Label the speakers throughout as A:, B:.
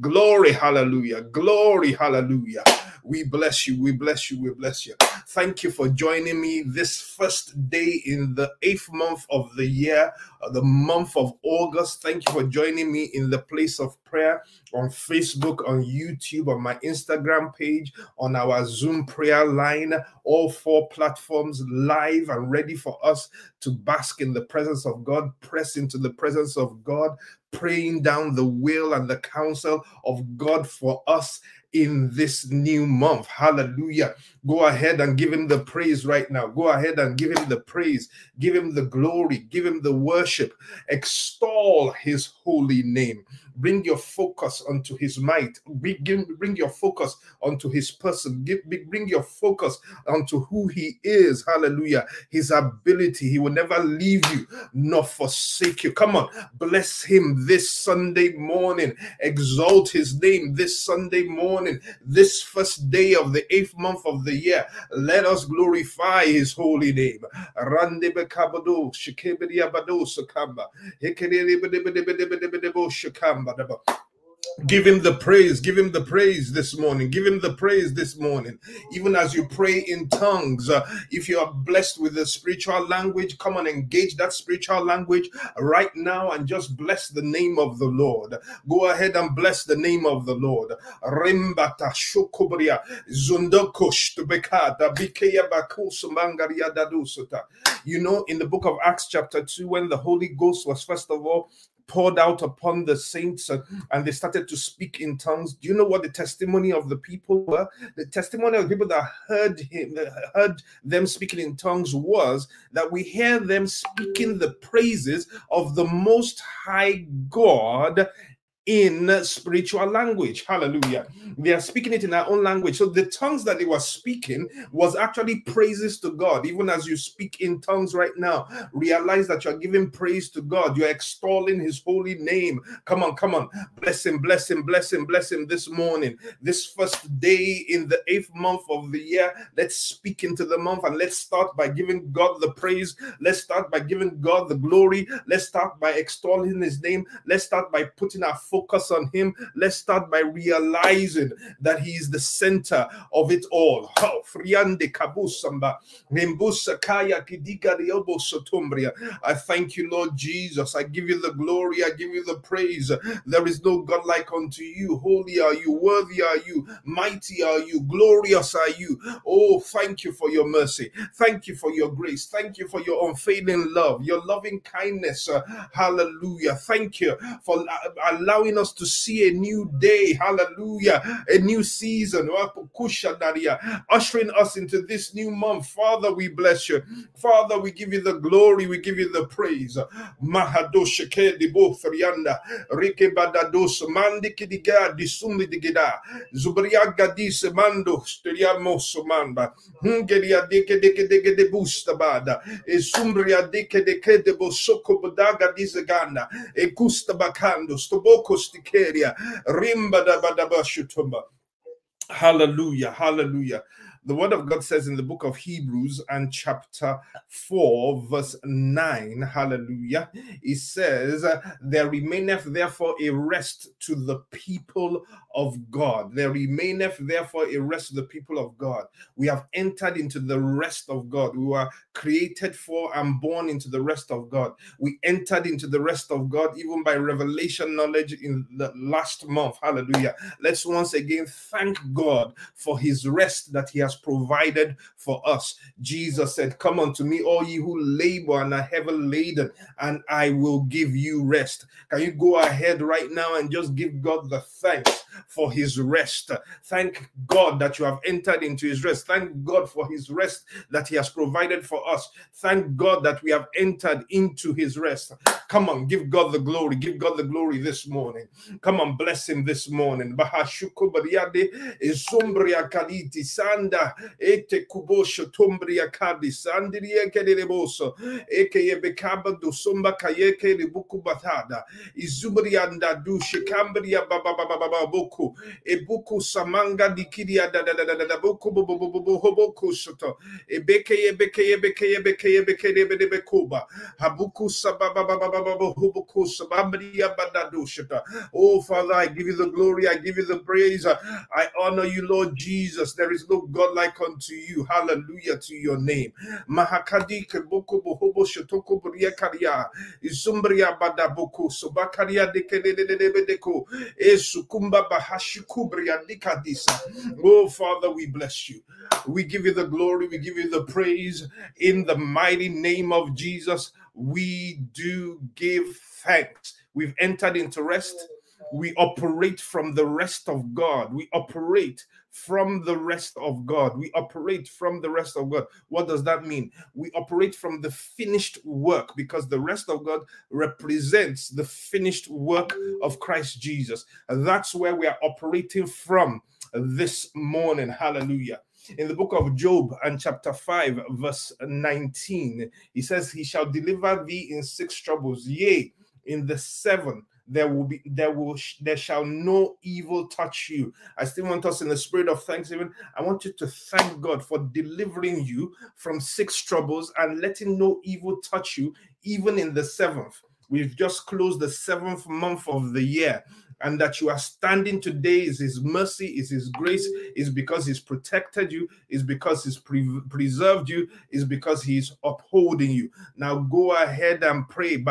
A: Glory, hallelujah. Glory, hallelujah. We bless you. We bless you. We bless you. Thank you for joining me this first day in the eighth month of the year, uh, the month of August. Thank you for joining me in the place of prayer on Facebook, on YouTube, on my Instagram page, on our Zoom prayer line, all four platforms live and ready for us to bask in the presence of God, press into the presence of God, praying down the will and the counsel of God for us in this new month. Hallelujah. Go ahead and give him the praise right now. Go ahead and give him the praise, give him the glory, give him the worship, extol his holy name. Bring your focus onto his might. Bring your focus onto his person. Bring your focus onto who he is. Hallelujah. His ability. He will never leave you nor forsake you. Come on. Bless him this Sunday morning. Exalt his name this Sunday morning. This first day of the eighth month of the year. Let us glorify his holy name. Rande bekabado, abado sakamba. Give him the praise. Give him the praise this morning. Give him the praise this morning. Even as you pray in tongues, uh, if you are blessed with the spiritual language, come and engage that spiritual language right now and just bless the name of the Lord. Go ahead and bless the name of the Lord. Rimbata. You know, in the book of Acts, chapter 2, when the Holy Ghost was first of all poured out upon the saints uh, and they started to speak in tongues. Do you know what the testimony of the people were? The testimony of the people that heard him, that heard them speaking in tongues was that we hear them speaking the praises of the most high God in spiritual language. Hallelujah. They are speaking it in their own language. So the tongues that they were speaking was actually praises to God. Even as you speak in tongues right now, realize that you're giving praise to God. You're extolling his holy name. Come on, come on. Bless him, bless him, bless him, bless him this morning. This first day in the eighth month of the year, let's speak into the month and let's start by giving God the praise. Let's start by giving God the glory. Let's start by extolling his name. Let's start by putting our focus focus on Him, let's start by realizing that He is the center of it all. I thank you, Lord Jesus. I give you the glory. I give you the praise. There is no God like unto you. Holy are you. Worthy are you. Mighty are you. Glorious are you. Oh, thank you for your mercy. Thank you for your grace. Thank you for your unfailing love, your loving kindness. hallelujah. Thank you for allowing allowing us to see a new day. Hallelujah. A new season. Ushering us into this new month. Father, we bless you. Father, we give you the glory. We give you the praise. Rike badados mandi kidiga disumi digida. Zubriaga dis mando steriamo somanda. Hungeria deke deke deke de busta bada. E sumbria deke deke de bosoko bodaga disaganda. E gusta bacando. Stoboko Hallelujah, hallelujah. The word of God says in the book of Hebrews and chapter 4, verse 9, hallelujah, it says, There remaineth therefore a rest to the people of God. There remaineth therefore a rest to the people of God. We have entered into the rest of God. We were created for and born into the rest of God. We entered into the rest of God even by revelation knowledge in the last month. Hallelujah. Let's once again thank God for his rest that he has provided for us. Jesus said, Come unto me, all ye who labor and are heavy laden, and I will give you rest. Can you go ahead right now and just give God the thanks for his rest? Thank God that you have entered into his rest. Thank God for his rest that he has provided for us. Thank God that we have entered into his rest. Come on, give God the glory. Give God the glory this morning. Come on, bless him this morning. sanda ete eke do baba boko ebuku samanga dikidia da da da da da boko bo bo bo bo bo hoboko soto ebeke ebeke ebeke ebeke ebeke ebeke ebeke habuku sababa baba baba hoboko sabamri abadado shata. Oh father i give you the glory i give you the praise. I honor you lord jesus. There is no god like unto you. Hallelujah to your name. Mahakadi keboko bohobo shotoko bria karia izumbria badaboko sobakaria de kededededeko esukumba bahashikubria dikadisa oh father we bless you. We give you the glory. We give you the praise. In the mighty name of jesus we do give thanks. We've entered into rest. We operate from the rest of God. We operate from the rest of God. We operate from the rest of God. What does that mean? We operate from the finished work because the rest of God represents the finished work of Christ Jesus. That's where we are operating from this morning. Hallelujah. In the book of Job and chapter 5, verse 19, he says, He shall deliver thee in six troubles, yea, in the seven there will be there will there shall no evil touch you. I still want us in the spirit of thanksgiving. I want you to thank god for delivering you from six troubles and letting no evil touch you even in the seventh. We've just closed the seventh month of the year and that you are standing today is his mercy, is his grace, is because he's protected you, is because he's pre- preserved you, is because he's upholding you. Now go ahead and pray.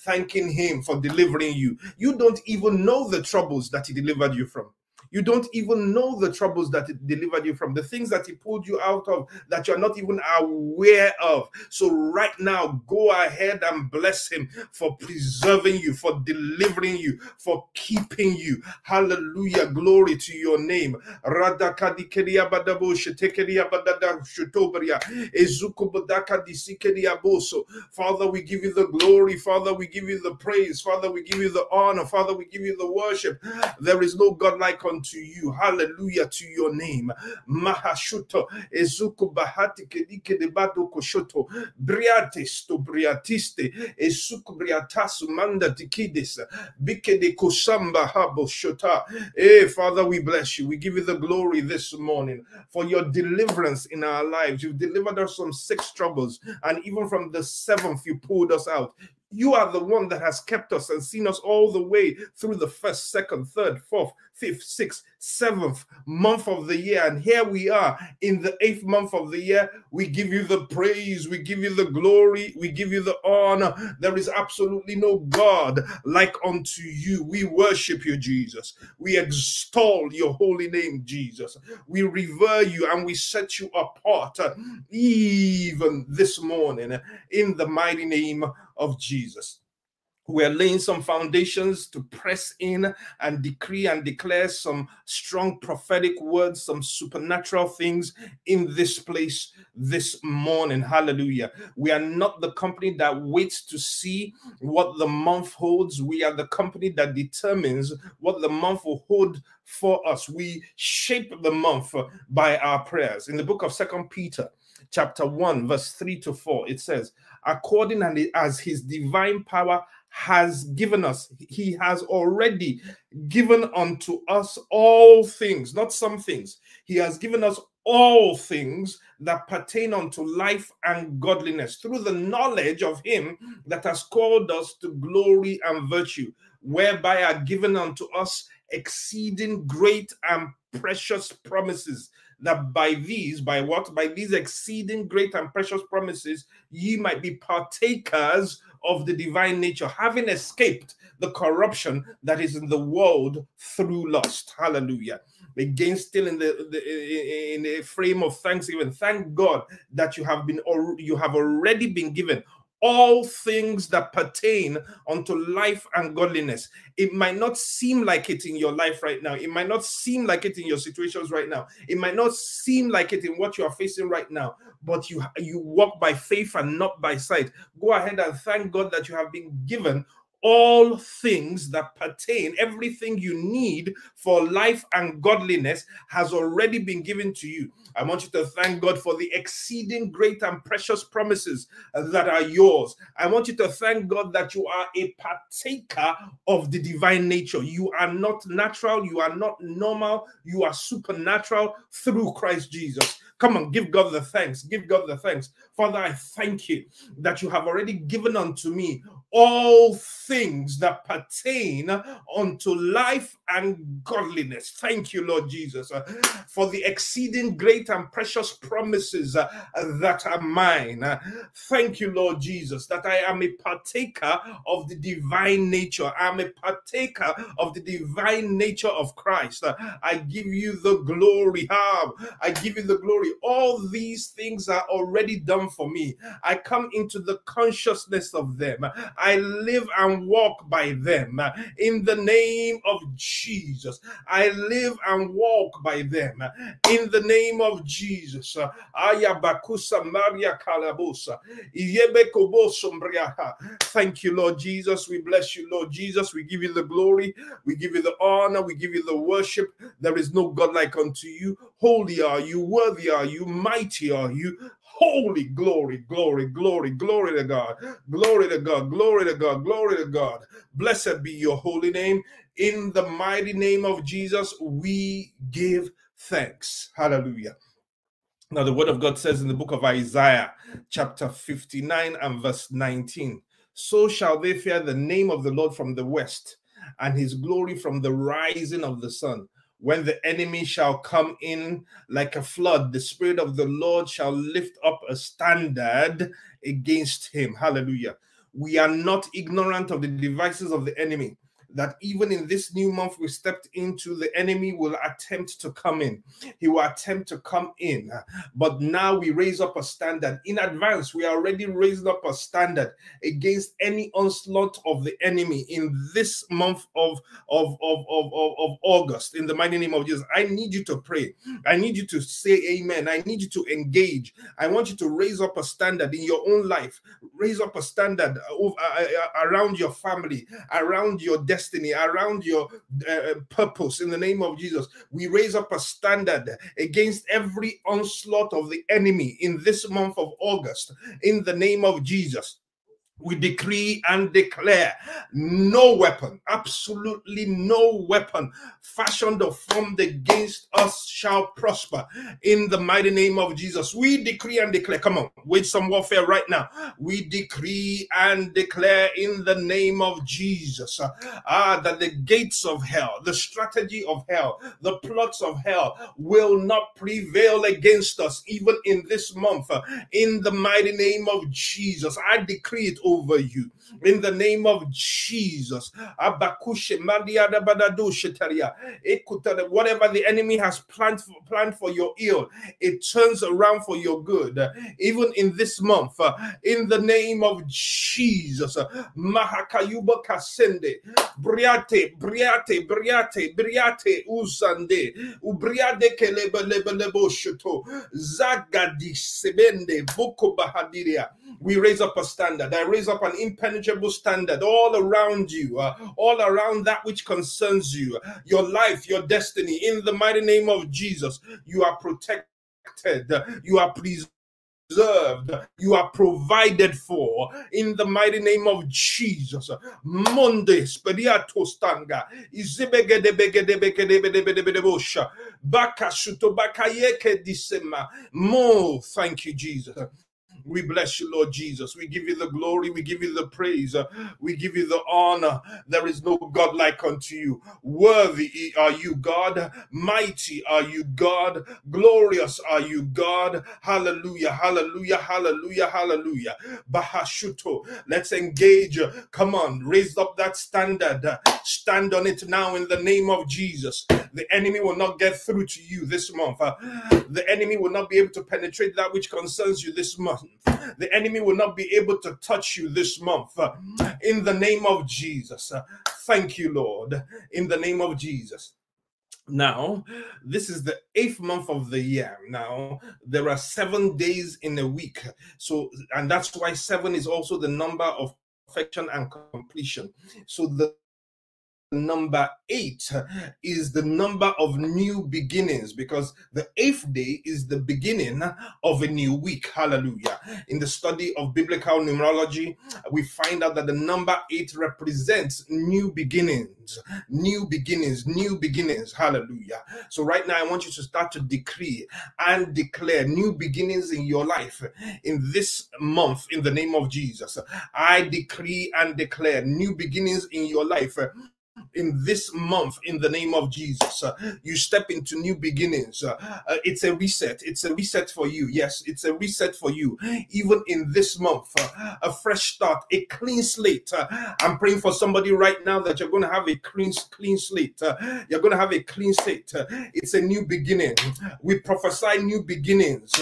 A: Thanking him for delivering you. You don't even know the troubles that he delivered you from. You don't even know the troubles that it delivered you from, the things that He pulled you out of that you're not even aware of. So, right now, go ahead and bless Him for preserving you, for delivering you, for keeping you. Hallelujah. Glory to your name. Father, we give you the glory. Father, we give you the praise. Father, we give you the honor. Father, we give you the worship. There is no God like you. Hallelujah to your name. Mahashuto ezuku bahati kedike de bado koshoto briates to briatiste esuku briatasu manda tikidis bike de kosamba habo shota. Hey, Father, we bless you. We give you the glory this morning for your deliverance in our lives. You've delivered us from six troubles, and even from the seventh, you pulled us out. You are the one that has kept us and seen us all the way through the first, second, third, fourth, fifth, sixth, seventh month of the year. And here we are in the eighth month of the year. We give you the praise, we give you the glory, we give you the honor. There is absolutely no God like unto you. We worship you, Jesus. We extol your holy name, Jesus. We revere you and we set you apart uh, even this morning in the mighty name of Jesus. We're laying some foundations to press in and decree and declare some strong prophetic words, some supernatural things in this place this morning. Hallelujah. We are not the company that waits to see what the month holds. We are the company that determines what the month will hold for us. We shape the month by our prayers. In the book of Second Peter, chapter 1, verse 3 to 4, it says, according as his divine power has given us. He has already given unto us all things, not some things. He has given us all things that pertain unto life and godliness through the knowledge of him that has called us to glory and virtue, whereby are given unto us exceeding great and precious promises that by these, by what? By these exceeding great and precious promises, ye might be partakers of the divine nature, having escaped the corruption that is in the world through lust. Hallelujah. Again, still in the, the in a frame of thanksgiving. Thank God that you have been or you have already been given all things that pertain unto life and godliness. It might not seem like it in your life right now. It might not seem like it in your situations right now. It might not seem like it in what you are facing right now, but you you walk by faith and not by sight. Go ahead and thank God that you have been given all things that pertain, everything you need for life and godliness has already been given to you. I want you to thank God for the exceeding great and precious promises that are yours. I want you to thank God that you are a partaker of the divine nature. You are not natural, you are not normal, you are supernatural through Christ Jesus. Come on, give God the thanks. Give God the thanks. Father, I thank you that you have already given unto me all things that pertain unto life and godliness. Thank you, Lord Jesus, uh, for the exceeding great and precious promises uh, that are mine. Uh, thank you, Lord Jesus, that I am a partaker of the divine nature. I am a partaker of the divine nature of Christ. Uh, I give you the glory. I give you the glory. All these things are already done for me. I come into the consciousness of them. Live and walk by them in the name of Jesus. I live and walk by them in the name of Jesus. Ayabakusa Maria Kalabusa. Thank you, Lord Jesus. We bless you, Lord Jesus. We give you the glory. We give you the honor. We give you the worship. There is no God like unto you. Holy are you. Worthy are you. Mighty are you. Holy glory, glory, glory, glory to God. Glory to God, glory to God, glory to God. Blessed be your holy name. In the mighty name of Jesus, we give thanks. Hallelujah. Now, the word of God says in the book of Isaiah, chapter 59 and verse 19 So shall they fear the name of the Lord from the west, and his glory from the rising of the sun. When the enemy shall come in like a flood, the Spirit of the Lord shall lift up a standard against him. Hallelujah. We are not ignorant of the devices of the enemy that even in this new month we stepped into, the enemy will attempt to come in. He will attempt to come in. But now we raise up a standard. In advance, we are already raising up a standard against any onslaught of the enemy in this month of, of, of, of, of, August. In the mighty name of Jesus, I need you to pray. I need you to say amen. I need you to engage. I want you to raise up a standard in your own life. Raise up a standard uh, around your family, around your destiny destiny, around your uh, purpose in the name of Jesus. We raise up a standard against every onslaught of the enemy in this month of August in the name of Jesus we decree and declare no weapon, absolutely no weapon fashioned or formed against us shall prosper in the mighty name of Jesus. We decree and declare, come on, wage some warfare right now. We decree and declare in the name of Jesus uh, ah, that the gates of hell, the strategy of hell, the plots of hell will not prevail against us even in this month. Uh, in the mighty name of Jesus, I decree it over you in the name of Jesus. Whatever the enemy has planned for, planned for your ill, it turns around for your good. Even in this month, in the name of Jesus. Mahakayuba Kasende, Briate, Briate, Briate, Briate, Usande, Ubriade Kelebelebeleboshoto, Zagadi Sebende, Boko Bahadiria. We raise up a standard. I raise up an impenetrable standard all around you, uh, all around that which concerns you, your life, your destiny. In the mighty name of Jesus, you are protected, you are preserved you are provided for in the mighty name of Jesus. Monde speriato stanga baka shuto bakayeke disema. Mo, thank you, Jesus. We bless you, Lord Jesus. We give you the glory. We give you the praise. We give you the honor. There is no God like unto you. Worthy are you, God. Mighty are you, God. Glorious are you, God. Hallelujah. Hallelujah. Hallelujah. Hallelujah. Bahashuto. Let's engage. Come on. Raise up that standard. Stand on it now in the name of Jesus. The enemy will not get through to you this month. The enemy will not be able to penetrate that which concerns you this month. The enemy will not be able to touch you this month. In the name of Jesus. Thank you, Lord. In the name of Jesus. Now, this is the eighth month of the year. Now, there are seven days in a week. So, and that's why seven is also the number of perfection and completion. So the number eight is the number of new beginnings because the eighth day is the beginning of a new week. Hallelujah. In the study of biblical numerology, we find out that the number eight represents new beginnings, new beginnings, new beginnings. Hallelujah. So, right now, I want you to start to decree and declare new beginnings in your life in this month in the name of Jesus. I decree and declare new beginnings in your life in this month in the name of Jesus. Uh, you step into new beginnings. Uh, uh, it's a reset. It's a reset for you. Yes, it's a reset for you. Even in this month, uh, a fresh start, a clean slate. Uh, I'm praying for somebody right now that you're going to have a clean, clean slate. Uh, you're going to have a clean slate. it's a new beginning. We prophesy new beginnings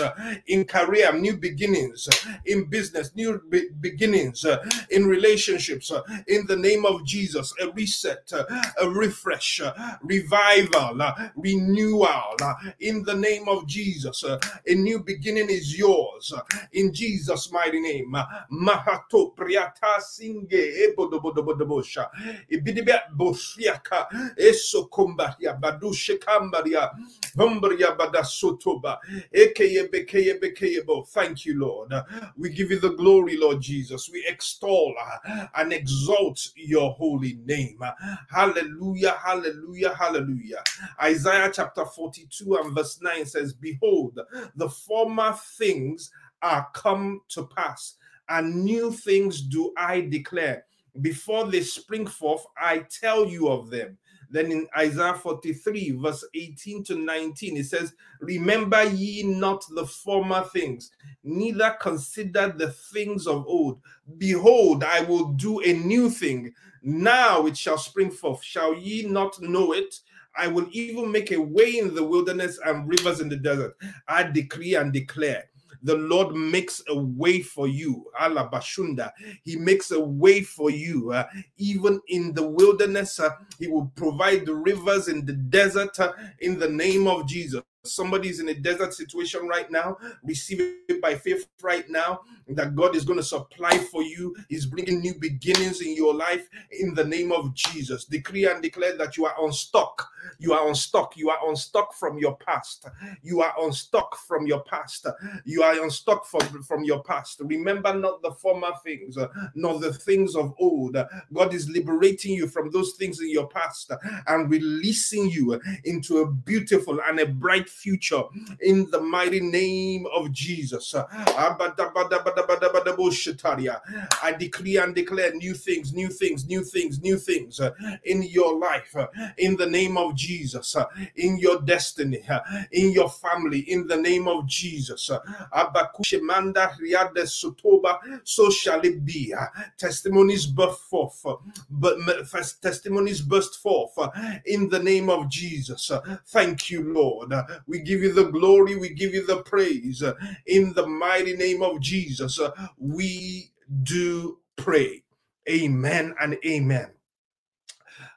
A: in career, new beginnings in business, new be- beginnings in relationships. in the name of Jesus, a reset Uh, a refresh, uh, revival, uh, renewal in the name of Jesus. A new beginning is yours in Jesus' mighty name. Mahato priata singe eh, ebodobodobodobosha ibidibia bosiaka eso kombaria badushe kambaria humbaria badasotoba ekeye bekeye bekeye bo. Thank you, Lord. We give you the glory, Lord Jesus. We extol and exalt your holy name. Hallelujah, hallelujah, hallelujah. Isaiah chapter 42 and verse 9 says, Behold, the former things are come to pass, and new things do I declare. Before they spring forth, I tell you of them. Then in Isaiah 43, verse 18 to 19, it says, Remember ye not the former things, neither consider the things of old. Behold, I will do a new thing. Now it shall spring forth. Shall ye not know it? I will even make a way in the wilderness and rivers in the desert. I decree and declare the Lord makes a way for you. Alabashunda. He makes a way for you. Uh, even in the wilderness, uh, He will provide the rivers in the desert uh, in the name of Jesus. Somebody's in a desert situation right now. Receive it by faith right now that God is going to supply for you. He's bringing new beginnings in your life in the name of Jesus. Decree and declare that you are unstuck. You are unstuck. You are unstuck from your past. You are unstuck from your past. You are on stock from, from your past. Remember not the former things, nor the things of old. God is liberating you from those things in your past and releasing you into a beautiful and a bright future in the mighty name of Jesus. I decree and declare new things, new things, new things, new things uh, in your life uh, in the name of Jesus, uh, in your destiny, uh, in your family, in the name of Jesus. Uh, so shall it be. Uh, testimonies burst forth, but testimonies burst forth in the name of Jesus. Thank you, Lord. We give you the glory, we give you the praise in the mighty name of Jesus. We do pray. Amen and amen.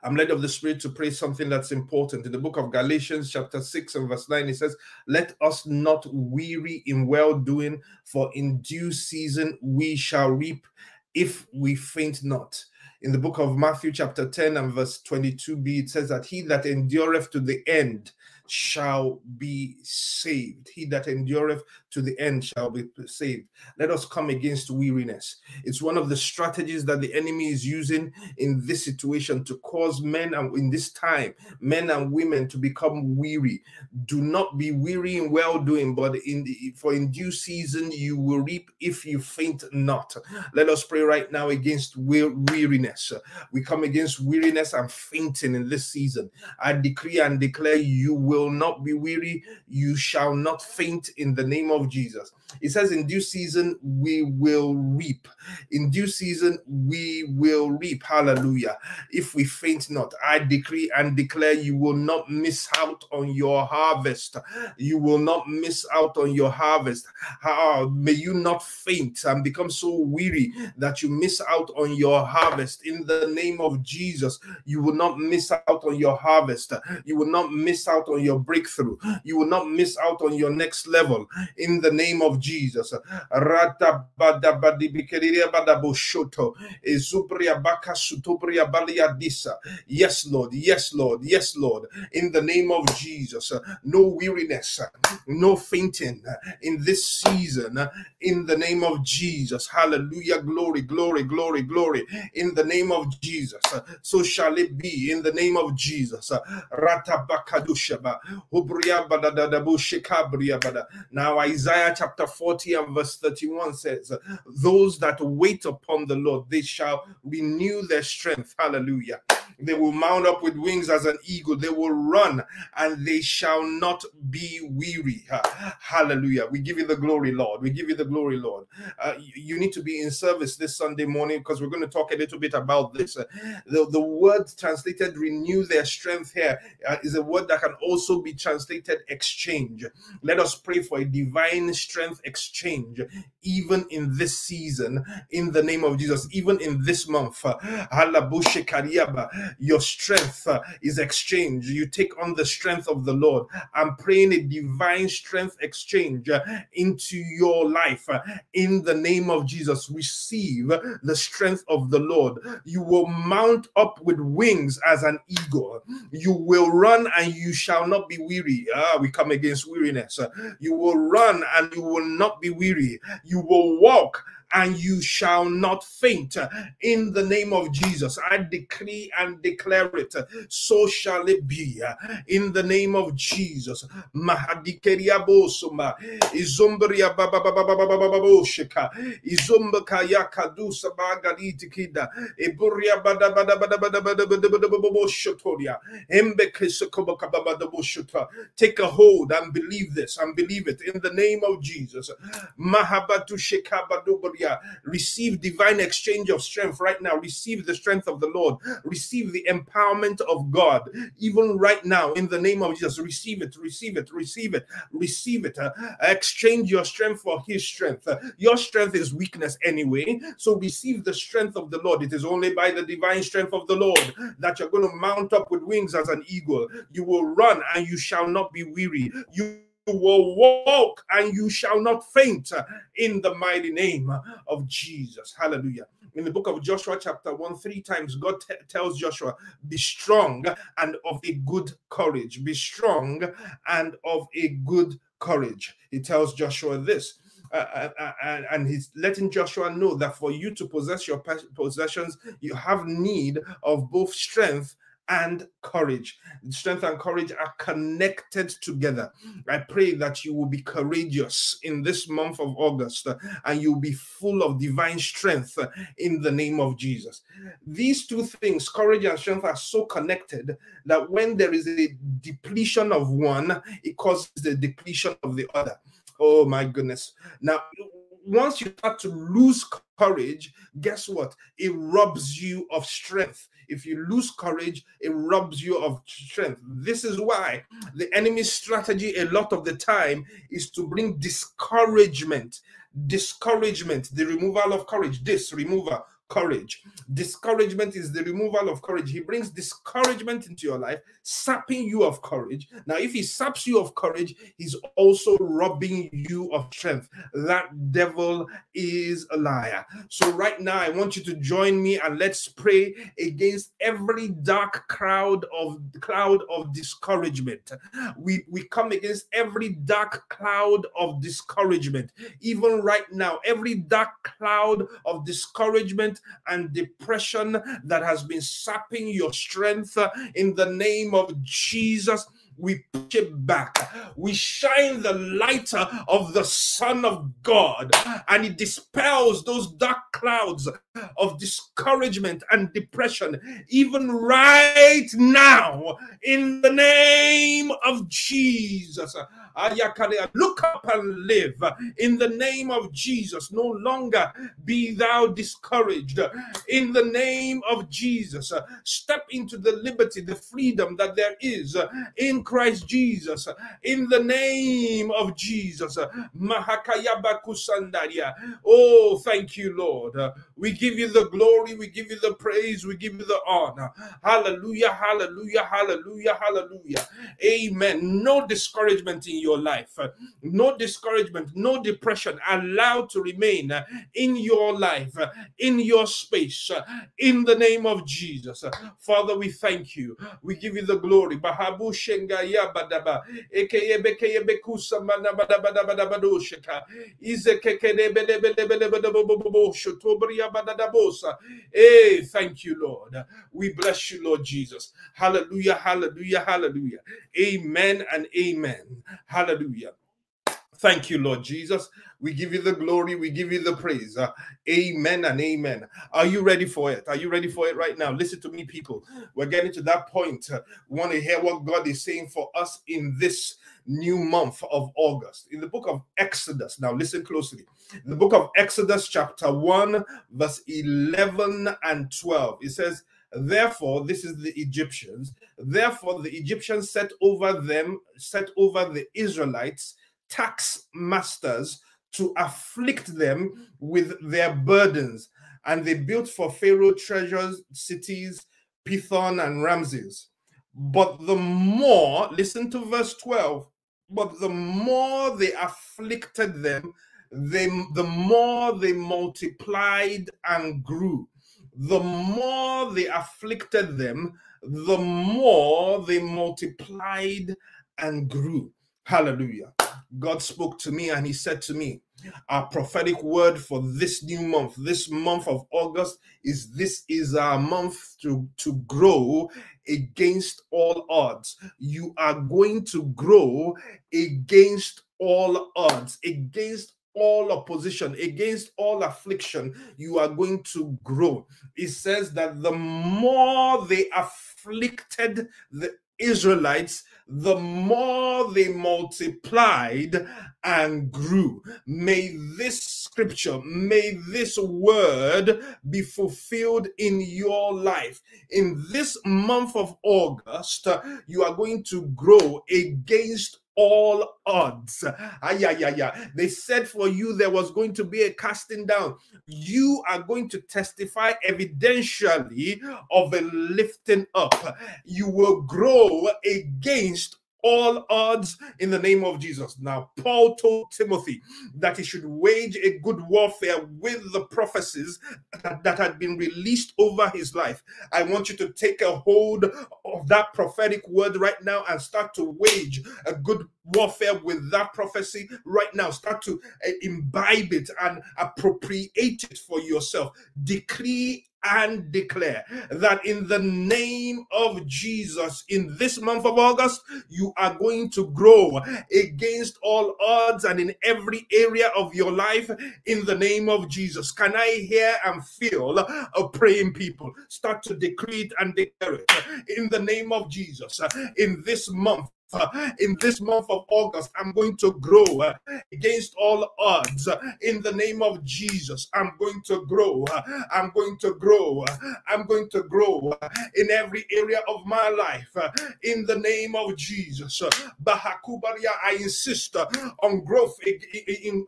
A: I'm led of the Spirit to pray something that's important. In the book of Galatians, chapter 6 and verse 9, it says, Let us not weary in well doing, for in due season we shall reap if we faint not. In the book of Matthew, chapter 10 and verse 22b, it says that he that endureth to the end shall be saved. He that endureth to the end shall be saved. Let us come against weariness. It's one of the strategies that the enemy is using in this situation to cause men and in this time, men and women to become weary. Do not be weary in well doing, but in the, for in due season you will reap if you faint not. Let us pray right now against weariness. We come against weariness and fainting in this season. I decree and declare you will not be weary, you shall not faint in the name of Jesus. It says, In due season, we will reap. In due season, we will reap. Hallelujah. If we faint not, I decree and declare you will not miss out on your harvest. You will not miss out on your harvest. How may you not faint and become so weary that you miss out on your harvest. In the name of Jesus, you will not miss out on your harvest. You will not miss out on your breakthrough. You will not miss out on your next level. In in the name of Jesus. Yes, Lord. Yes, Lord. Yes, Lord. In the name of Jesus. No weariness, no fainting in this season. In the name of Jesus. Hallelujah. Glory, glory, glory, glory. In the name of Jesus. So shall it be in the name of Jesus. Now, Isaiah chapter 40 and verse 31 says, Those that wait upon the Lord, they shall renew their strength. Hallelujah. They will mount up with wings as an eagle. They will run and they shall not be weary. Hallelujah. We give you the glory, Lord. We give you the glory, Lord. Uh, you need to be in service this Sunday morning because we're going to talk a little bit about this. Uh, the, the word translated renew their strength here uh, is a word that can also be translated exchange. Let us pray for a divine strength exchange, even in this season, in the name of Jesus, even in this month. Your strength uh, is exchanged. You take on the strength of the Lord. I'm praying a divine strength exchange uh, into your life uh, in the name of Jesus. Receive the strength of the Lord. You will mount up with wings as an eagle. You will run and you shall not be weary. Ah, we come against weariness. You will run and you will not be weary. You will walk and you shall not faint. In the name of Jesus, I decree and declare it. So shall it be. In the name of Jesus. Mahadikeria bosuma. Izumbria baba baba baba baba boshika. Izumba kaya kadusa bagaliti kida. Iburia bada shekabadubri Receive divine exchange of strength right now. Receive the strength of the Lord. Receive the empowerment of God. Even right now, in the name of Jesus, receive it, receive it, receive it, receive it. Uh, exchange your strength for His strength. Uh, your strength is weakness anyway. So receive the strength of the Lord. It is only by the divine strength of the Lord that you're going to mount up with wings as an eagle. You will run and you shall not be weary. You will walk and you shall not faint in the mighty name of Jesus. Hallelujah. In the book of Joshua, chapter 1, three times, God tells Joshua, Be strong and of a good courage. Be strong and of a good courage. He tells Joshua this. Uh, uh, uh, and he's letting Joshua know that for you to possess your possessions, you have need of both strength and courage. Strength and courage are connected together. I pray that you will be courageous in this month of August uh, and you'll be full of divine strength uh, in the name of Jesus. These two things, courage and strength, are so connected that when there is a depletion of one, it causes the depletion of the other. Oh my goodness. Now, once you start to lose courage, guess what? It robs you of strength. If you lose courage, it robs you of strength. This is why the enemy's strategy a lot of the time is to bring discouragement. Discouragement, the removal of courage, this removal courage. Discouragement is the removal of courage. He brings discouragement into your life, sapping you of courage. Now, if he saps you of courage, he's also robbing you of strength. That devil is a liar. So, right now, I want you to join me and let's pray against every dark cloud of cloud of discouragement. We we come against every dark cloud of discouragement. Even right now, every dark cloud of discouragement and depression that has been sapping your strength uh, in the name of Jesus we push it back. We shine the light of the Son of God, and it dispels those dark clouds of discouragement and depression, even right now, in the name of Jesus. Look up and live in the name of Jesus. No longer be thou discouraged. In the name of Jesus, step into the liberty, the freedom that there is in Christ Jesus. In the name of Jesus. Oh, thank you, Lord. We give you the glory, we give you the praise, we give you the honor. Hallelujah, hallelujah, hallelujah, hallelujah. Amen. No discouragement in your life, no discouragement, no depression allowed to remain in your life, in your space, in the name of Jesus. Father, we thank you. We give you the glory. Bahabu Shengaya Badaba, Ekeyebekeye Bekusa Manabadabadabadabadoshaka, Izekekebelebelebelebelebelebosha, Hey, thank you, Lord. We bless you, Lord Jesus. Hallelujah, hallelujah, hallelujah. Amen and amen. Hallelujah. Thank you, Lord Jesus. We give you the glory. We give you the praise. Uh, amen and amen. Are you ready for it? Are you ready for it right now? Listen to me, people. We're getting to that point. Uh, we want to hear what God is saying for us in this new month of August. In the book of Exodus, now listen closely. In the book of Exodus, chapter 1, verse 11 and 12, it says, Therefore, this is the Egyptians. Therefore, the Egyptians set over them, set over the Israelites tax masters to afflict them with their burdens. And they built for Pharaoh treasures, cities, Pithom and Ramses. But the more, listen to verse 12, but the more they afflicted them, they, the more they multiplied and grew. The more they afflicted them, the more they multiplied and grew. Hallelujah. God spoke to me and He said to me, Our prophetic word for this new month, this month of August, is this is our month to, to grow against all odds. You are going to grow against all odds, against all opposition, against all affliction, you are going to grow. It says that the more they afflicted the Israelites, the more they multiplied and grew. May this scripture, may this word be fulfilled in your life. In this month of August, you are going to grow against all odds. Ah, yeah, yeah, yeah. They said for you there was going to be a casting down. You are going to testify evidentially of a lifting up. You will grow against all odds in the name of Jesus. Now, Paul told Timothy that he should wage a good warfare with the prophecies that, that, had been released over his life. I want you to take a hold of that prophetic word right now and start to wage a good warfare with that prophecy right now. Start to uh, imbibe it and appropriate it for yourself. Decree and declare that in the name of Jesus, in this month of August, you are going to grow against all odds and in every area of your life in the name of Jesus. Can I hear and feel a praying people? Start to decree it and declare it in the name of Jesus. In this month, in this month of August, I'm going to grow uh, against all odds uh, in the name of Jesus. I'm going to grow. Uh, I'm going to grow. Uh, I'm going to grow uh, in every area of my life in the name of Jesus. Bahakubaria, I insist on growth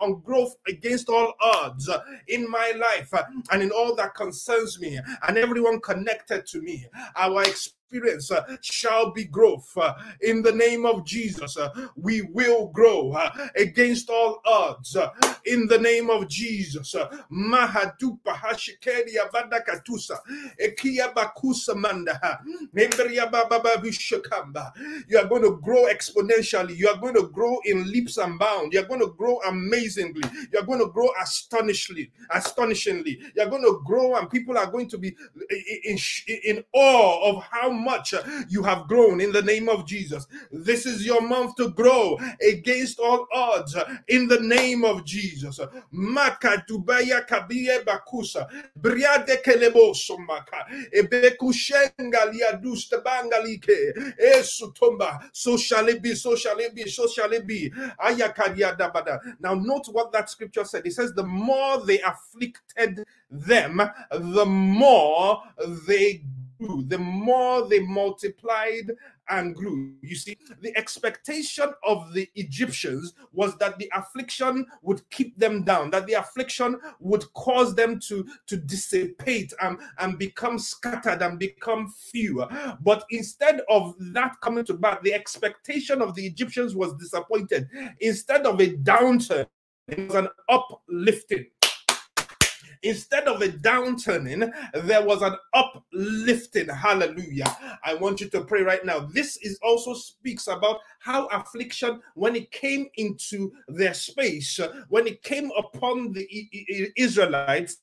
A: on growth against all odds in my life and in all that concerns me and everyone connected to me. Our experience experience uh, shall be growth. Uh, in the name of Jesus, uh, we will grow uh, against all odds. Uh, in the name of Jesus, uh, Mahadupa Hashikeria Vadakatusa, Ekia Bakusa Manda, Baba Vishakamba. You are going to grow exponentially. You are going to grow in leaps and bounds. You are going to grow amazingly. You are going to grow astonishingly. Astonishingly, you are going to grow, and people are going to be in, in, in awe of how much you have grown in the name of Jesus. This is your month to grow against all odds in the name of Jesus. Maka dubaya kabiye bakusa briade kelebo somaka ebekushenga liaduste bangalike esutomba so shall it be so shall it be so shall it be now note what that scripture said it says the more they afflicted them the more they grew, the more they multiplied and grew. You see, the expectation of the Egyptians was that the affliction would keep them down, that the affliction would cause them to, to dissipate and, and become scattered and become fewer. But instead of that coming to pass, the expectation of the Egyptians was disappointed. Instead of a downturn, it was an uplifting. Instead of a downturning, there was an uplifting. Hallelujah. I want you to pray right now. This is also speaks about how affliction, when it came into their space, when it came upon the Israelites,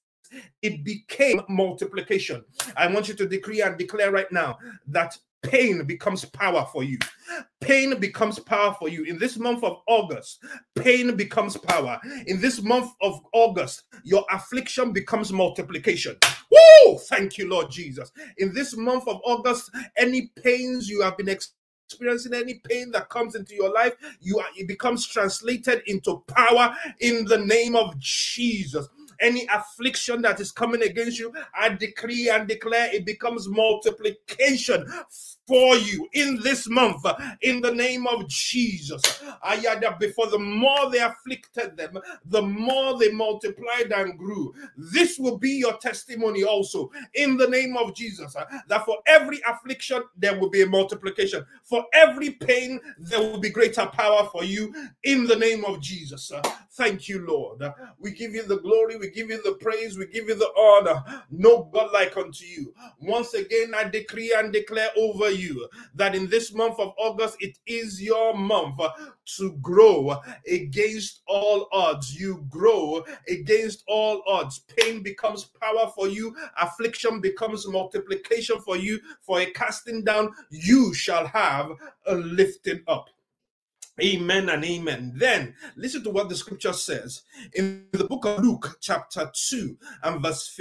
A: it became multiplication. I want you to decree and declare right now that pain becomes power for you. Pain becomes power for you. In this month of August, pain becomes power. In this month of August, your affliction becomes multiplication. Woo! Thank you, Lord Jesus. In this month of August, any pains you have been experiencing any pain that comes into your life, you are, it becomes translated into power in the name of Jesus any affliction that is coming against you, I decree and declare it becomes multiplication for you in this month in the name of Jesus. I had before the more they afflicted them, the more they multiplied and grew. This will be your testimony also in the name of Jesus. That for every affliction, there will be a multiplication. For every pain, there will be greater power for you in the name of Jesus. Thank you, Lord. We give you the glory, we give you the praise, we give you the honor. No God like unto you. Once again, I decree and declare over you that in this month of August, it is your month to grow against all odds. You grow against all odds. Pain becomes power for you, affliction becomes multiplication for you. For a casting down, you shall have a lifting up. Amen and amen. Then listen to what the scripture says in the book of Luke, chapter 2 and verse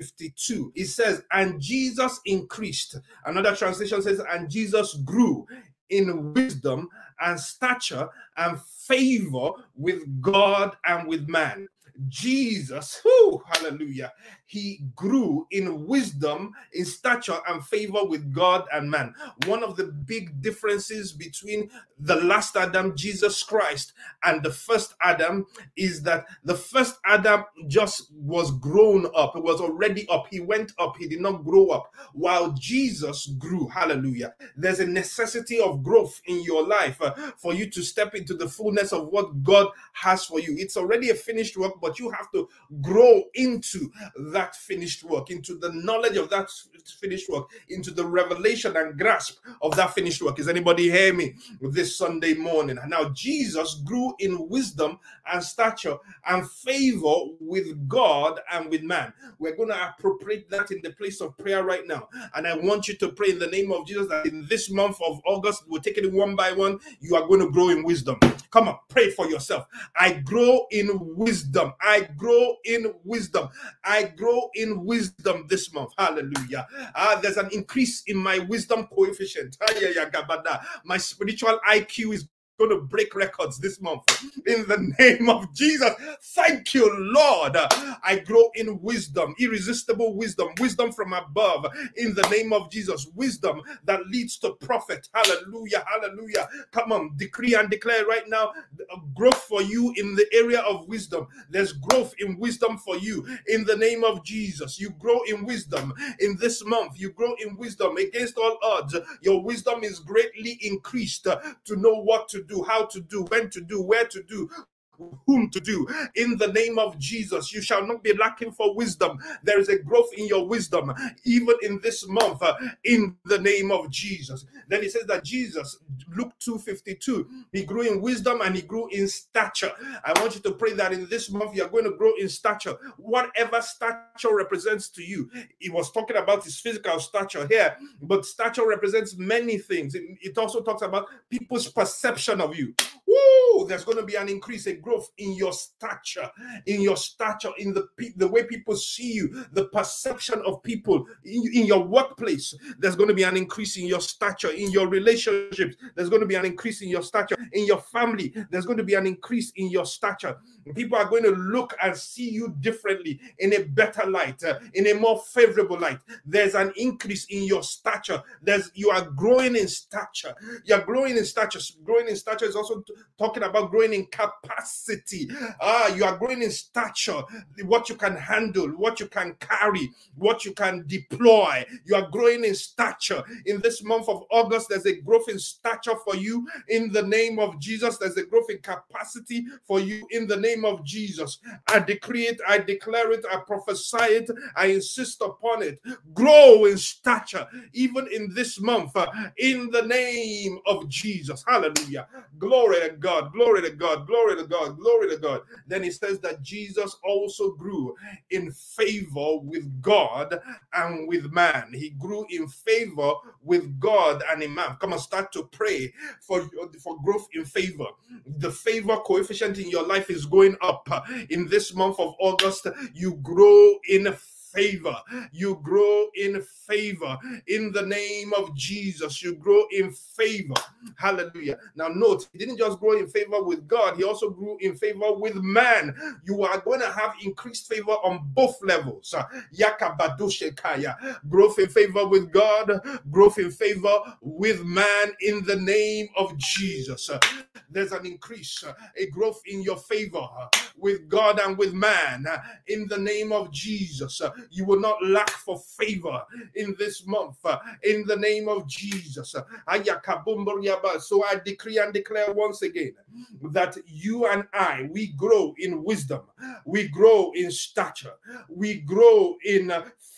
A: 52. It says, And Jesus increased. Another translation says, And Jesus grew in wisdom and stature and favor with God and with man. Jesus, whew, hallelujah, he grew in wisdom, in stature, and favor with God and man. One of the big differences between the last Adam, Jesus Christ, and the first Adam is that the first Adam just was grown up, it was already up, he went up, he did not grow up, while Jesus grew. Hallelujah. There's a necessity of growth in your life uh, for you to step into the fullness of what God has for you. It's already a finished work, but you have to grow into that finished work, into the knowledge of that finished work, into the revelation and grasp of that finished work. Is anybody hear me this Sunday morning? Now Jesus grew in wisdom and stature and favor with God and with man. We're going to appropriate that in the place of prayer right now. And I want you to pray in the name of Jesus that in this month of August, we're taking it one by one. You are going to grow in wisdom. Come on, pray for yourself. I grow in wisdom. I grow in wisdom. I grow in wisdom this month. Hallelujah. Uh, there's an increase in my wisdom coefficient. My spiritual IQ is going to break records this month in the name of Jesus. Thank you, Lord. I grow in wisdom, irresistible wisdom, wisdom from above in the name of Jesus. Wisdom that leads to profit. Hallelujah. Hallelujah. Come on, decree and declare right now uh, growth for you in the area of wisdom. There's growth in wisdom for you in the name of Jesus. You grow in wisdom in this month. You grow in wisdom against all odds. Your wisdom is greatly increased uh, to know what to do do, how to do, when to do, where to do, whom to do. In the name of Jesus, you shall not be lacking for wisdom. There is a growth in your wisdom, even in this month, uh, in the name of Jesus. Then he says that Jesus, Luke 2:52, he grew in wisdom and he grew in stature. I want you to pray that in this month you are going to grow in stature. Whatever stature represents to you, he was talking about his physical stature here, but stature represents many things. It, it also talks about people's perception of you. Woo! There's going to be an increase, a growth in your stature, in your stature, in the the way people see you, the perception of people in, in your workplace. There's going to be an increase in your stature, in your relationships. There's going to be an increase in your stature, in your family. There's going to be an increase in your stature. People are going to look and see you differently, in a better light, uh, in a more favorable light. There's an increase in your stature. There's you are growing in stature. You're growing in stature. Growing in stature is also talking about growing in capacity. Ah, you are growing in stature, what you can handle, what you can carry, what you can deploy. You are growing in stature. In this month of August, there's a growth in stature for you in the name of Jesus. There's a growth in capacity for you in the name of Jesus. I decree it, I declare it, I prophesy it, I insist upon it. Grow in stature, even in this month, uh, in the name of Jesus. Hallelujah. Glory God, glory to God, glory to God, glory to God. Then he says that Jesus also grew in favor with God and with man. He grew in favor with God and in man. Come on, start to pray for, for growth in favor. The favor coefficient in your life is going up. In this month of August, you grow in favor. You grow in favor in the name of Jesus. You grow in favor. Hallelujah. Now, note, he didn't just grow in favor with God, he also grew in favor with man. You are going to have increased favor on both levels. Growth in favor with God, growth in favor with man in the name of Jesus. There's an increase, a growth in your favor with God and with man in the name of Jesus. You will not lack for favor in this month uh, in the name of Jesus. So I decree and declare once again that you and I, we grow in wisdom, we grow in stature, we grow in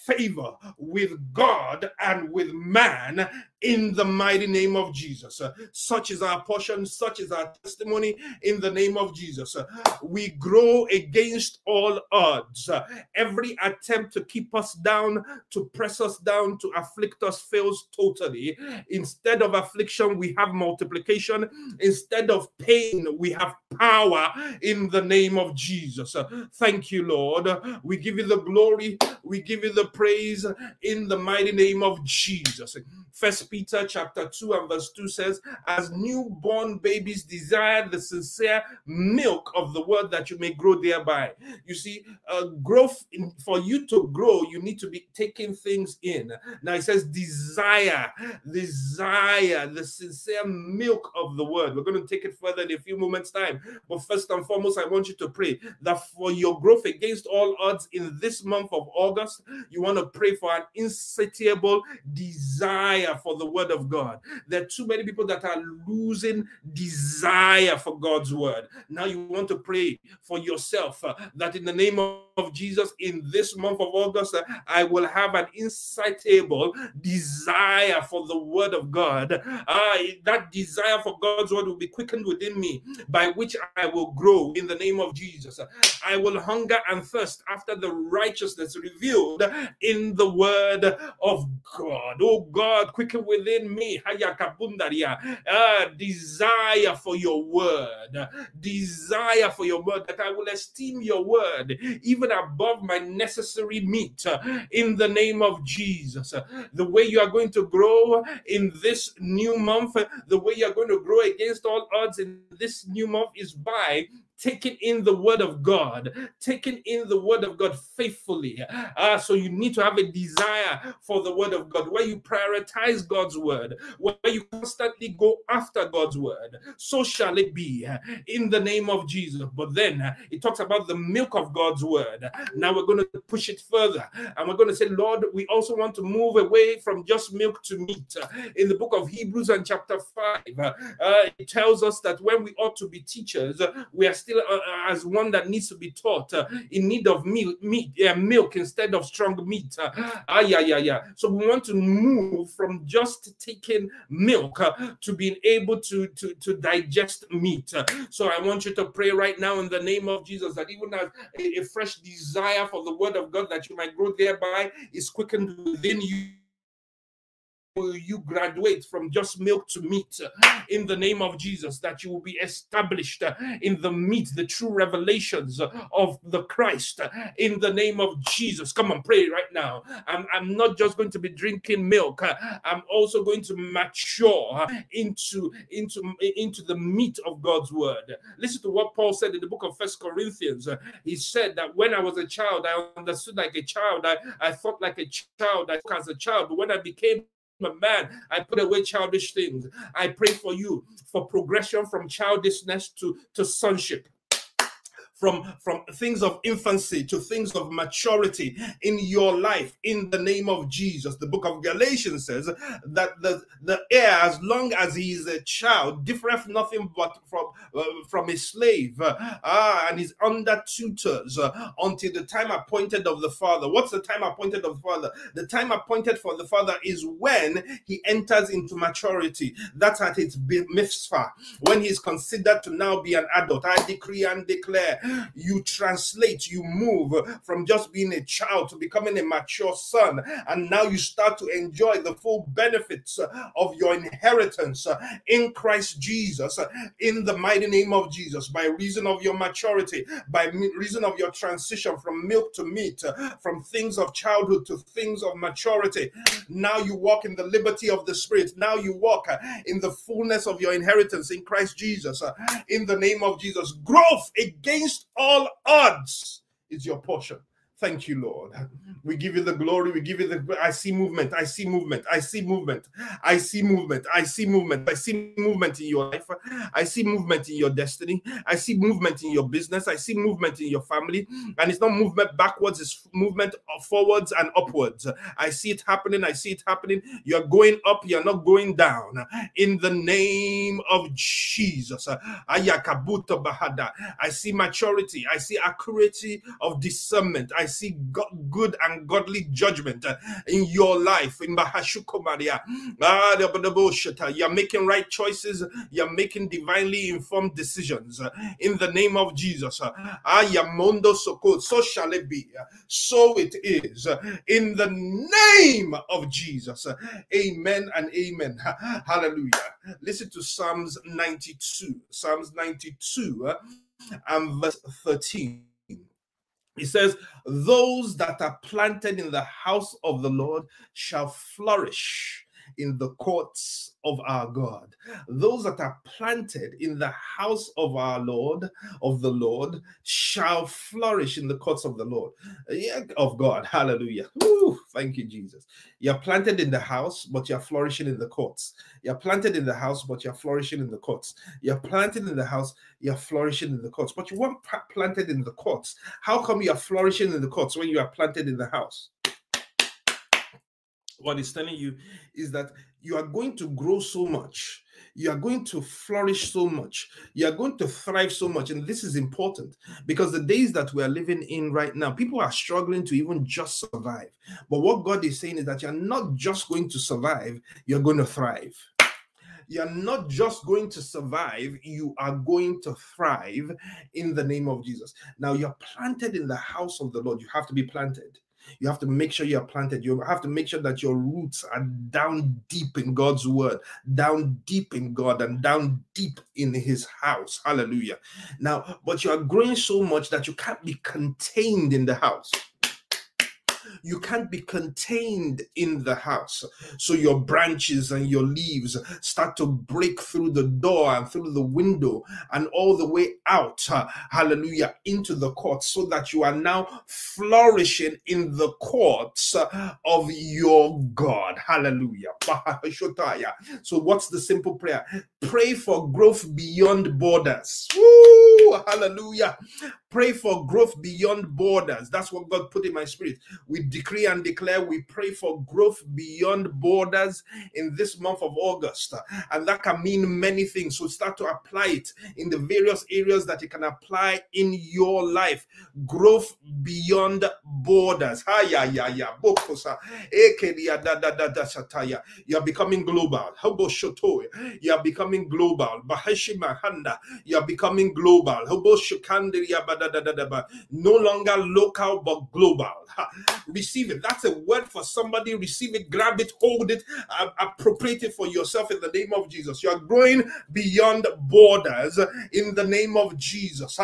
A: favor with God and with man in the mighty name of Jesus. Such is our portion, such is our testimony in the name of Jesus. We grow against all odds. Every attempt to keep us down, to press us down, to afflict us fails totally. Instead of affliction, we have multiplication. Instead of pain, we have power in the name of Jesus. Thank you, Lord. We give you the glory, we give you the praise in the mighty name of Jesus. First Peter chapter 2 and verse 2 says, As newborn babies desire the sincere milk of the word that you may grow thereby. You see, uh, growth, in, for you to grow, you need to be taking things in. Now it says, Desire, desire the sincere milk of the word. We're going to take it further in a few moments' time. But first and foremost, I want you to pray that for your growth against all odds in this month of August, you want to pray for an insatiable desire desire for the word of God. There are too many people that are losing desire for God's word. Now you want to pray for yourself uh, that in the name of of Jesus in this month of August, I will have an insatiable desire for the word of God. Uh, that desire for God's word will be quickened within me, by which I will grow in the name of Jesus. I will hunger and thirst after the righteousness revealed in the word of God. Oh God, quicken within me uh, desire for your word, desire for your word, that I will esteem your word, even even above my necessary meat uh, in the name of Jesus. The way you are going to grow in this new month, the way you are going to grow against all odds in this new month is by taking in the word of God, taking in the word of God faithfully. Uh, so you need to have a desire for the word of God, where you prioritize God's word, where you constantly go after God's word. So shall it be in the name of Jesus. But then it talks about the milk of God's word. Now we're going to push it further and we're going to say, Lord, we also want to move away from just milk to meat. In the book of Hebrews and chapter 5, uh, it tells us that when we ought to be teachers, we are still still uh, uh, as one that needs to be taught uh, in need of milk, meat, uh, milk instead of strong meat. Uh, ah, yeah, yeah, yeah. So we want to move from just taking milk uh, to being able to, to, to digest meat. so I want you to pray right now in the name of Jesus that even as a, a fresh desire for the word of God that you might grow thereby is quickened within you will you graduate from just milk to meat in the name of Jesus, that you will be established in the meat, the true revelations of the Christ in the name of Jesus. Come on, pray right now. I'm, I'm not just going to be drinking milk, I'm also going to mature into, into, into the meat of God's word. Listen to what Paul said in the book of First Corinthians. He said that when I was a child, I understood like a child, I, I thought like a child, I as a child, but when I became man. I put away childish things. I pray for you for progression from childishness to, to sonship from from things of infancy to things of maturity in your life in the name of jesus. The book of galatians says that the the heir as long as he is a child differeth nothing but from uh, from a slave uh, ah, and he's under tutors uh, until the time appointed of the father. What's the time appointed of the father? The time appointed for the father is when he enters into maturity. That's at its mitzvah. When he's considered to now be an adult i decree and declare you translate, you move from just being a child to becoming a mature son. And now you start to enjoy the full benefits of your inheritance in Christ Jesus, in the mighty name of Jesus, by reason of your maturity, by reason of your transition from milk to meat, from things of childhood to things of maturity. Now you walk in the liberty of the Spirit. Now you walk in the fullness of your inheritance in Christ Jesus, in the name of Jesus. Growth against all odds is your portion. Thank you, Lord. We give you the glory. We give you the. I see movement. I see movement. I see movement. I see movement. I see movement. I see movement in your life. I see movement in your destiny. I see movement in your business. I see movement in your family. And it's not movement backwards, it's movement forwards and upwards. I see it happening. I see it happening. You're going up, you're not going down. In the name of Jesus. I see maturity. I see accuracy of discernment. I see good and godly judgment uh, in your life. In Bahashukomaria, ah, you're making right choices. You're making divinely informed decisions. Uh, in the name of Jesus, Ayamondo Soko, so shall it be. So it is. In the name of Jesus. Amen and amen. Hallelujah. Listen to Psalms 92. Psalms 92 uh, and verse 13. He says, Those that are planted in the house of the Lord shall flourish in the courts of our God. Those that are planted in the house of our Lord, of the Lord, shall flourish in the courts of the Lord, yeah, of God. Hallelujah. Woo, thank you, Jesus. You're planted in the house, but you're flourishing in the courts. You're planted in the house, but you're flourishing in the courts. You're planted in the house, you're flourishing in the courts, but you weren't planted in the courts. How come you're flourishing in the courts when you are planted in the house? What he's telling you is that you are going to grow so much you are going to flourish so much you are going to thrive so much and this is important because the days that we are living in right now people are struggling to even just survive but what god is saying is that you're not just going to survive you're going to thrive you're not just going to survive, you are going to thrive in the name of Jesus. Now, you're planted in the house of the Lord. You have to be planted. You have to make sure you're planted. You have to make sure that your roots are down deep in God's word, down deep in God, and down deep in his house. Hallelujah. Now, but you are growing so much that you can't be contained in the house you can't be contained in the house. So your branches and your leaves start to break through the door and through the window and all the way out, uh, hallelujah, into the court, so that you are now flourishing in the courts uh, of your God. Hallelujah. So, what's the simple prayer? Pray for growth beyond borders. Woo! Hallelujah. Pray for growth beyond borders. That's what God put in my spirit. We decree and declare, we pray for growth beyond borders in this month of August. And that can mean many things. So start to apply it in the various areas that you can apply in your life. Growth beyond borders. You're becoming global. You're becoming global. You're becoming global No longer local, but global. Receive it. That's a word for somebody. Receive it, grab it, hold it, uh, appropriate it for yourself in the name of Jesus. You are growing beyond borders in the name of Jesus.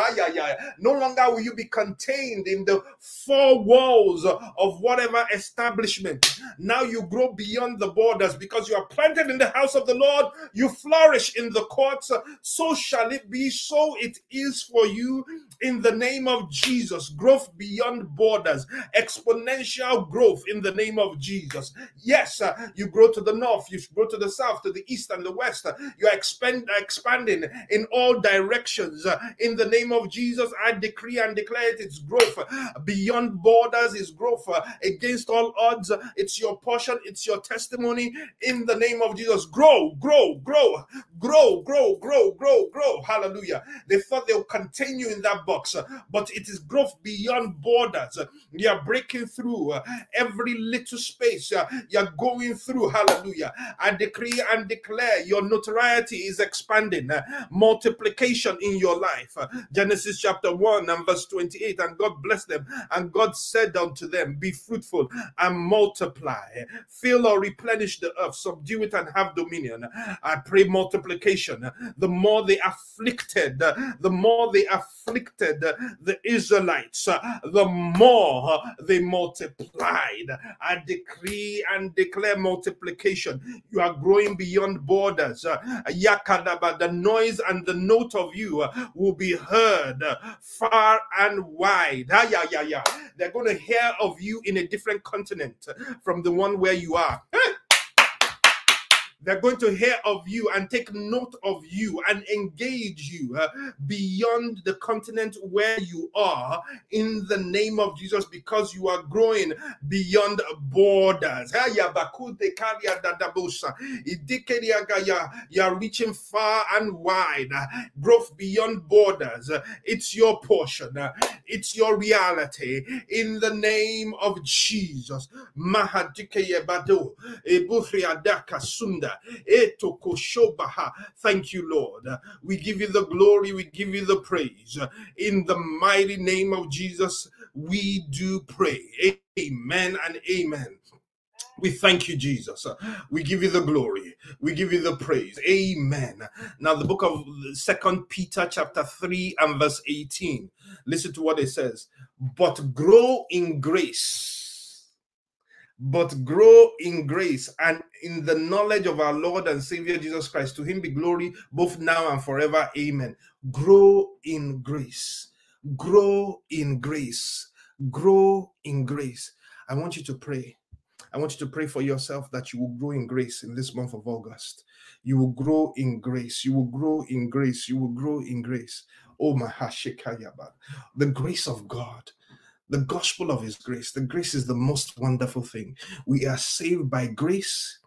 A: No longer will you be contained in the four walls of whatever establishment. Now you grow beyond the borders because you are planted in the house of the Lord. You flourish in the courts. So shall it be. So it is for you in the name of Jesus. Growth beyond borders, exponential growth in the name of Jesus. Yes, uh, you grow to the north, you grow to the south, to the east and the west. Uh, you are expand, expanding in all directions. Uh, in the name of Jesus, I decree and declare it, it's growth beyond borders, is growth uh, against all odds. It's your portion, it's your testimony in the name of Jesus. Grow, grow, grow, grow, grow, grow, grow, grow. Hallelujah. They thought they'll continue in that box, uh, but it is growth beyond borders. You are breaking through uh, every little space uh, you're going through. Hallelujah. I decree and declare your notoriety is expanding, multiplication in your life. Genesis chapter 1 and verse 28. And God blessed them, and God said unto them, Be fruitful and multiply, fill or replenish the earth, subdue it and have dominion. I pray multiplication. The more they afflicted, the more they afflicted the Israelites, uh, the more uh, they multiplied. I decree and declare multiplication. You are growing beyond borders. Uh, Yakadaba, the noise and the note of you will be heard far and wide. Ah, yeah. They're going to hear of you in a different continent from the one where you are. They're going to hear of you and take note of you and engage you uh, beyond the continent where you are in the name of Jesus because you are growing beyond borders. You're reaching far and wide. Growth beyond borders. It's your portion. It's your reality. In the name of Jesus. Mahadike Sunda. Thank you, Lord. We give you the glory, we give you the praise. In the mighty name of Jesus, we do pray. Amen and amen. We thank you, Jesus. We give you the glory. We give you the praise. Amen. Now, the book of Second Peter, chapter 3, and verse 18. Listen to what it says. But grow in grace but grow in grace and in the knowledge of our Lord and Savior Jesus Christ. To him be glory both now and forever. Amen. Grow in grace. Grow in grace. Grow in grace. I want you to pray. I want you to pray for yourself that you will grow in grace in this month of August. You will grow in grace. You will grow in grace. You will grow in grace. Oh, my Hashikayabad. The grace of God the gospel of his grace. The grace is the most wonderful thing. We are saved by grace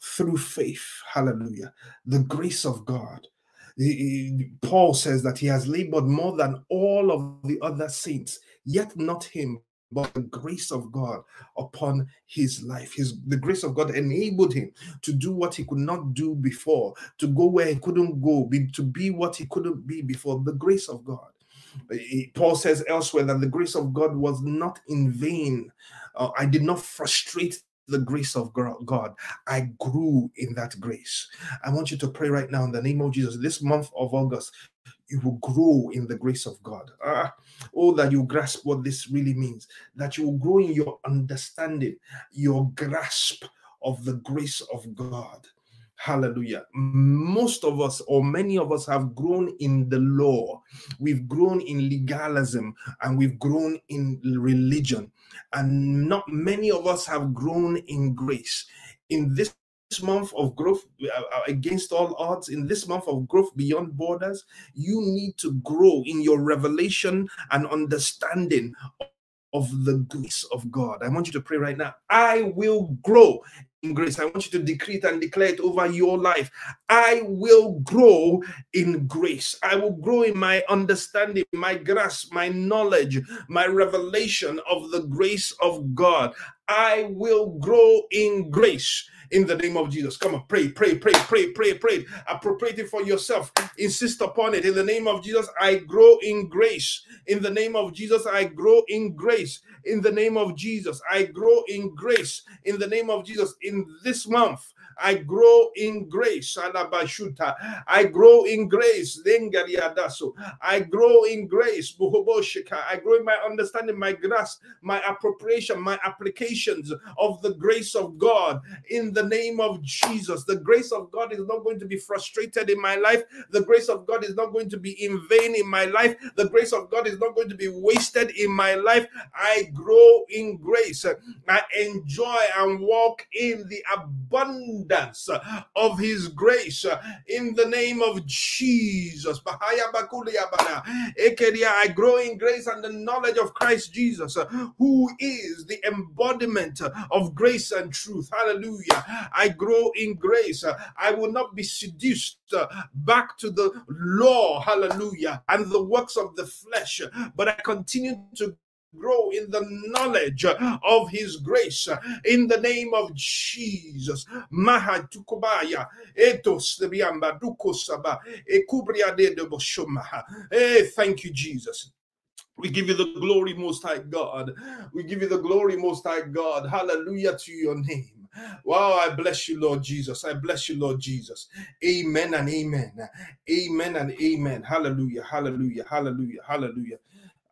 A: through faith. Hallelujah. The grace of God. Paul says that he has labored more than all of the other saints, yet not him, but the grace of God upon his life. His the grace of God enabled him to do what he could not do before, to go where he couldn't go, be, to be what he couldn't be before. The grace of God. Paul says elsewhere that the grace of God was not in vain. Uh, I did not frustrate the grace of God. I grew in that grace. I want you to pray right now in the name of Jesus. This month of August, you will grow in the grace of God. Ah, oh, that you grasp what this really means. That you will grow in your understanding, your grasp of the grace of God. Hallelujah. Most of us, or many of us, have grown in the law. We've grown in legalism and we've grown in religion. And not many of us have grown in grace. In this month of growth uh, uh, against all odds in this month of growth beyond borders you need to grow in your revelation and understanding of the grace of God. I want you to pray right now. I will grow in grace. I want you to decree it and declare it over your life. I will grow in grace. I will grow in my understanding, my grasp, my knowledge, my revelation of the grace of God. I will grow in grace in the name of Jesus. Come on, pray, pray, pray, pray, pray, pray. Appropriate it for yourself. Insist upon it in the name of Jesus. I grow in grace. In the name of Jesus, I grow in grace. In the name of Jesus, I grow in grace. In the name of Jesus, in this month, I grow in grace. I grow in grace. I grow in grace. I grow in my understanding, my grasp, my appropriation, my applications of the grace of God in the name of Jesus. The grace of God is not going to be frustrated in my life. The grace of God is not going to be in vain in my life. The grace of God is not going to be wasted in my life. I grow in grace. I enjoy and walk in the abundance abundance of his grace in the name of Jesus. I grow in grace and the knowledge of Christ Jesus, who is the embodiment of grace and truth. Hallelujah. I grow in grace. I will not be seduced back to the law, hallelujah, and the works of the flesh, but I continue to grow in the knowledge of his grace in the name of Jesus. Mahatukubaya etos biamba dukosaba ekubria de boshoma. Hey, eh, thank you, Jesus. We give you the glory, Most High God. We give you the glory, Most High God. Hallelujah to your name. Wow, I bless you, Lord Jesus. I bless you, Lord Jesus. Amen and amen. Amen and amen. Hallelujah. Hallelujah. Hallelujah. Hallelujah.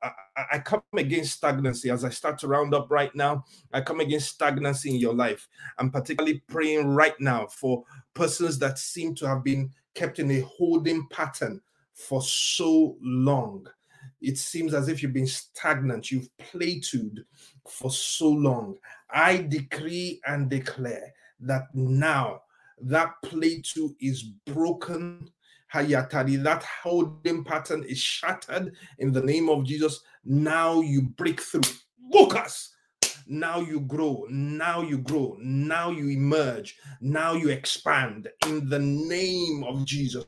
A: I, come against stagnancy as I start to round up right now. I come against stagnancy in your life. I'm particularly praying right now for persons that seem to have been kept in a holding pattern for so long. It seems as if you've been stagnant, you've plateaued for so long. I decree and declare that now that plateau is broken Hayatari, that holding pattern is shattered in the name of Jesus. Now you break through. Focus. Now you grow. Now you grow. Now you emerge. Now you expand in the name of Jesus.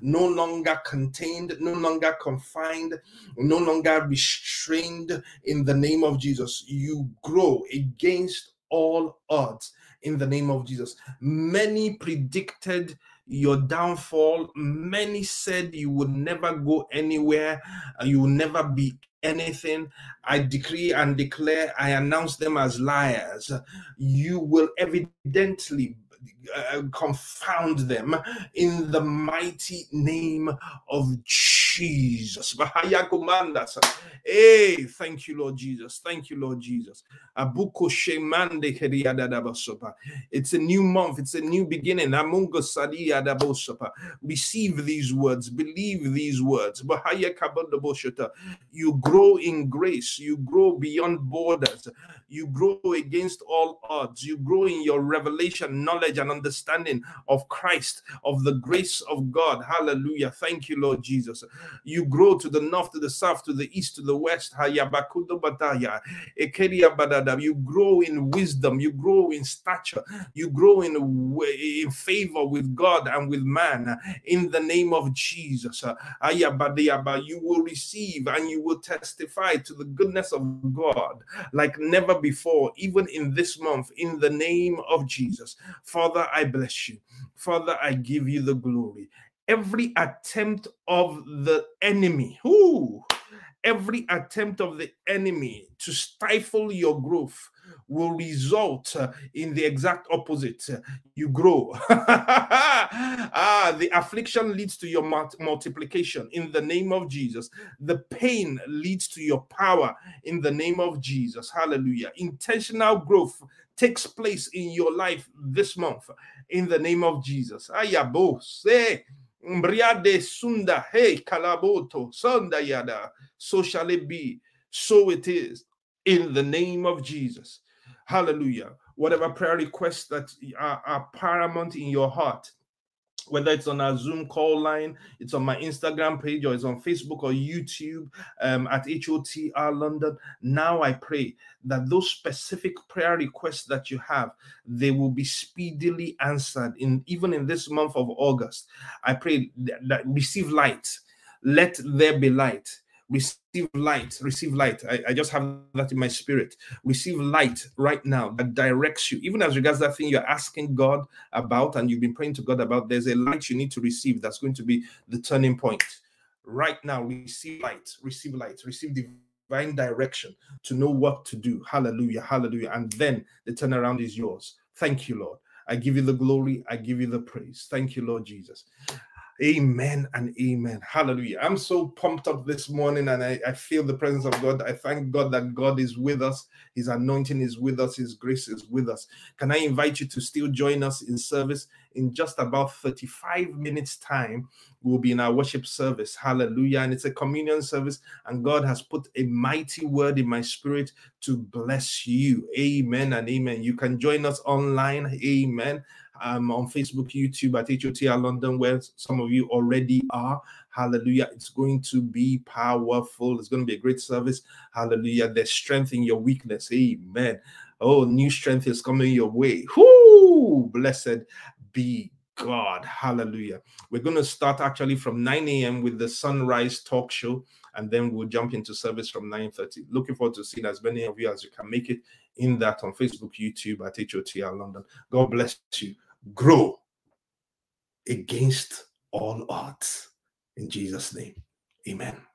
A: No longer contained, no longer confined, no longer restrained in the name of Jesus. You grow against all odds in the name of Jesus. Many predicted your downfall. Many said you would never go anywhere, you will never be anything. I decree and declare, I announce them as liars. You will evidently uh, confound them in the mighty name of Jesus. Hey, thank you, Lord Jesus. Thank you, Lord Jesus. It's a new month, it's a new beginning. Receive these words, believe these words. You grow in grace, you grow beyond borders, you grow against all odds, you grow in your revelation, knowledge, and understanding of Christ, of the grace of God. Hallelujah. Thank you, Lord Jesus. You grow to the north, to the south, to the east, to the west. You grow in wisdom, you grow in stature, you grow in, in favor with God and with man. In the name of Jesus, you will receive and you will testify to the goodness of God like never before, even in this month, in the name of Jesus. Father, I bless you. Father, I give you the glory. Every attempt of the enemy, who every attempt of the enemy to stifle your growth will result uh, in the exact opposite. You grow. ah, the affliction leads to your multiplication in the name of Jesus. The pain leads to your power in the name of Jesus. Hallelujah. Intentional growth takes place in your life this month in the name of Jesus. Ayabo say Mbriade Sunda Hey Kalaboto Sunda Yada. So shall it be. So it is in the name of Jesus. Hallelujah. Whatever prayer requests that are, are paramount in your heart, whether it's on our Zoom call line, it's on my Instagram page, or it's on Facebook or YouTube um, at HOTR London. Now I pray that those specific prayer requests that you have, they will be speedily answered in even in this month of August. I pray that, that receive light. Let there be light receive light receive light. I, I, just have that in my spirit. Receive light right now that directs you. Even as regards that thing you're asking god about and you've been praying to god about there's a light you need to receive that's going to be the turning point. Right now receive light receive light receive divine direction to know what to do. Hallelujah hallelujah. And then the turnaround is yours. Thank you lord. I give you the glory. I give you the praise. Thank you lord jesus Amen and amen. Hallelujah. I'm so pumped up this morning and I, I, feel the presence of God. I thank God that God is with us. His anointing is with us. His grace is with us. Can I invite you to still join us in service in just about 35 minutes' time? We'll be in our worship service. Hallelujah. And it's a communion service. And God has put a mighty word in my spirit to bless you. Amen and amen. You can join us online. Amen um, on Facebook, YouTube at HOTR London, where some of you already are. Hallelujah. It's going to be powerful. It's going to be a great service. Hallelujah. There's strength in your weakness. Amen. Oh, new strength is coming your way. Whoo! Blessed be God. Hallelujah. We're going to start actually from 9 a.m. with the Sunrise Talk Show, and then we'll jump into service from 9:30. Looking forward to seeing as many of you as you can make it in that on Facebook, YouTube at HOTR London. God bless you grow against all odds. In Jesus' name, amen. Amen.